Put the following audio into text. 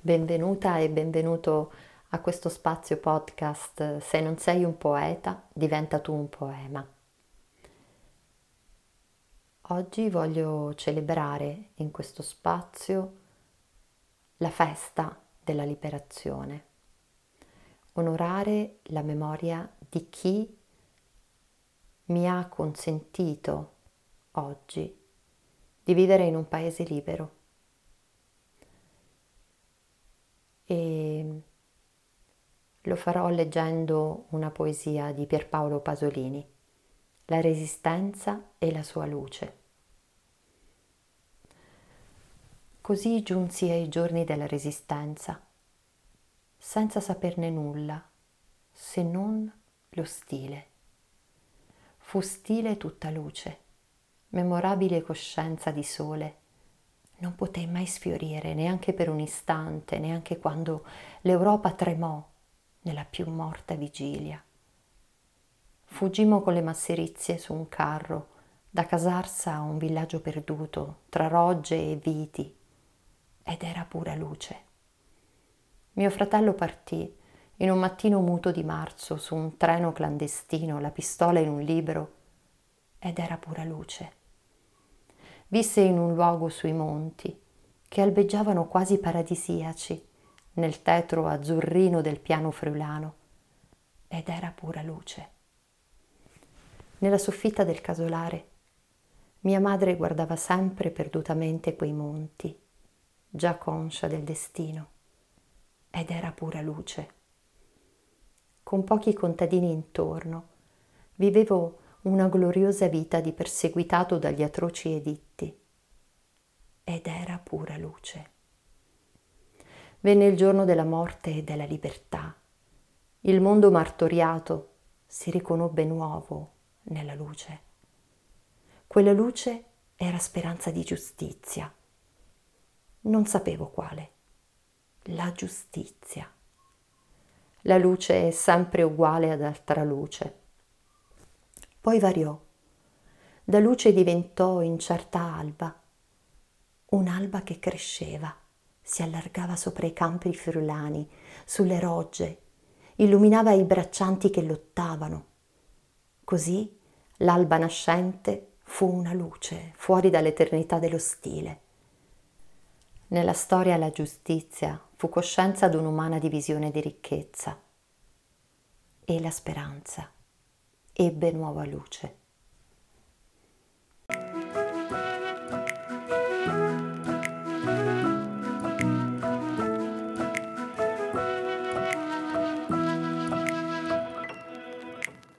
Benvenuta e benvenuto a questo spazio podcast Se non sei un poeta, diventa tu un poema. Oggi voglio celebrare in questo spazio la festa della liberazione, onorare la memoria di chi mi ha consentito oggi di vivere in un paese libero e lo farò leggendo una poesia di Pierpaolo Pasolini, La resistenza e la sua luce. Così giunsi ai giorni della resistenza, senza saperne nulla, se non lo stile. Fu stile tutta luce, memorabile coscienza di sole, non potei mai sfiorire neanche per un istante, neanche quando l'Europa tremò nella più morta vigilia. Fuggimmo con le masserizie su un carro da Casarsa a un villaggio perduto tra rogge e viti ed era pura luce. Mio fratello partì in un mattino muto di marzo su un treno clandestino, la pistola in un libro ed era pura luce visse in un luogo sui monti che albeggiavano quasi paradisiaci nel tetro azzurrino del piano friulano ed era pura luce. Nella soffitta del casolare mia madre guardava sempre perdutamente quei monti, già conscia del destino, ed era pura luce. Con pochi contadini intorno vivevo una gloriosa vita di perseguitato dagli atroci editti. Ed era pura luce. Venne il giorno della morte e della libertà. Il mondo martoriato si riconobbe nuovo nella luce. Quella luce era speranza di giustizia. Non sapevo quale. La giustizia. La luce è sempre uguale ad altra luce poi variò. Da luce diventò incerta alba, un'alba che cresceva, si allargava sopra i campi friulani, sulle rogge, illuminava i braccianti che lottavano. Così l'alba nascente fu una luce fuori dall'eternità dello stile. Nella storia la giustizia fu coscienza d'un'umana divisione di ricchezza e la speranza ebbe nuova luce.